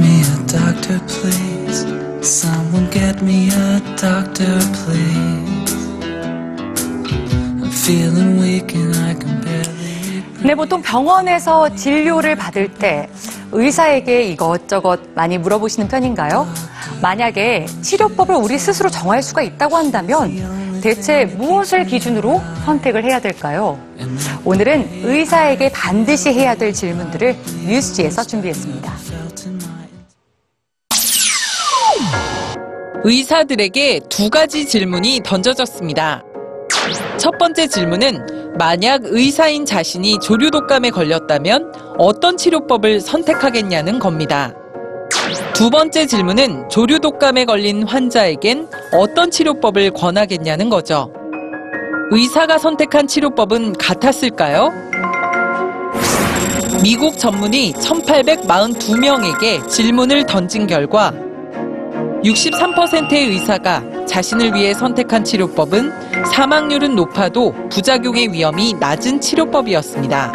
doctor, please. Someone get me a doctor, please. I'm feeling weak and I can barely. 네, 보통 병원에서 진료를 받을 때 의사에게 이것저것 많이 물어보시는 편인가요? 만약에 치료법을 우리 스스로 정할 수가 있다고 한다면 대체 무엇을 기준으로 선택을 해야 될까요? 오늘은 의사에게 반드시 해야 될 질문들을 뉴스지에서 준비했습니다. 의사들에게 두 가지 질문이 던져졌습니다. 첫 번째 질문은 만약 의사인 자신이 조류 독감에 걸렸다면 어떤 치료법을 선택하겠냐는 겁니다. 두 번째 질문은 조류 독감에 걸린 환자에겐 어떤 치료법을 권하겠냐는 거죠. 의사가 선택한 치료법은 같았을까요? 미국 전문의 1842명에게 질문을 던진 결과 63%의 의사가 자신을 위해 선택한 치료법은 사망률은 높아도 부작용의 위험이 낮은 치료법이었습니다.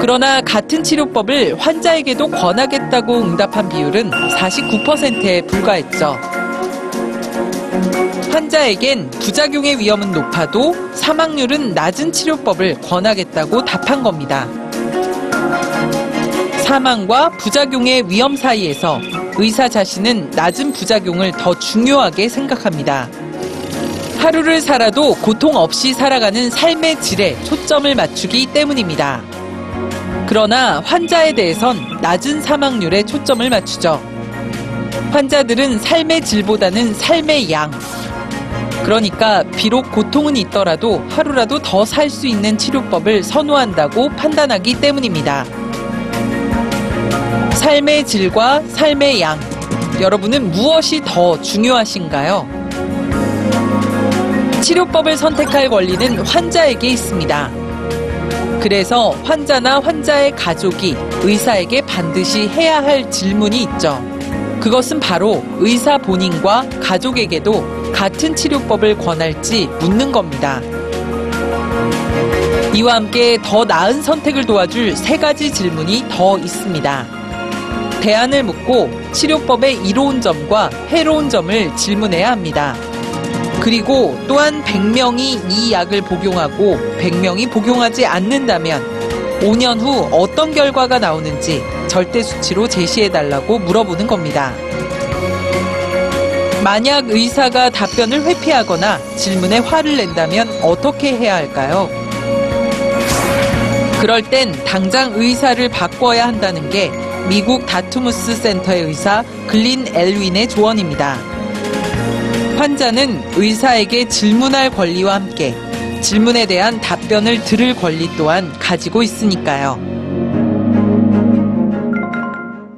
그러나 같은 치료법을 환자에게도 권하겠다고 응답한 비율은 49%에 불과했죠. 환자에겐 부작용의 위험은 높아도 사망률은 낮은 치료법을 권하겠다고 답한 겁니다. 사망과 부작용의 위험 사이에서 의사 자신은 낮은 부작용을 더 중요하게 생각합니다. 하루를 살아도 고통 없이 살아가는 삶의 질에 초점을 맞추기 때문입니다. 그러나 환자에 대해선 낮은 사망률에 초점을 맞추죠. 환자들은 삶의 질보다는 삶의 양. 그러니까 비록 고통은 있더라도 하루라도 더 살 수 있는 치료법을 선호한다고 판단하기 때문입니다. 삶의 질과 삶의 양. 여러분은 무엇이 더 중요하신가요? 치료법을 선택할 권리는 환자에게 있습니다. 그래서 환자나 환자의 가족이 의사에게 반드시 해야 할 질문이 있죠. 그것은 바로 의사 본인과 가족에게도 같은 치료법을 권할지 묻는 겁니다. 이와 함께 더 나은 선택을 도와줄 세 가지 질문이 더 있습니다. 대안을 묻고 치료법의 이로운 점과 해로운 점을 질문해야 합니다. 그리고 또한 100명이 이 약을 복용하고 100명이 복용하지 않는다면 5년 후 어떤 결과가 나오는지 절대 수치로 제시해 달라고 물어보는 겁니다. 만약 의사가 답변을 회피하거나 질문에 화를 낸다면 어떻게 해야 할까요? 그럴 땐 당장 의사를 바꿔야 한다는 게 미국 다투무스 센터의 의사 글린 엘윈의 조언입니다. 환자는 의사에게 질문할 권리와 함께 질문에 대한 답변을 들을 권리 또한 가지고 있으니까요.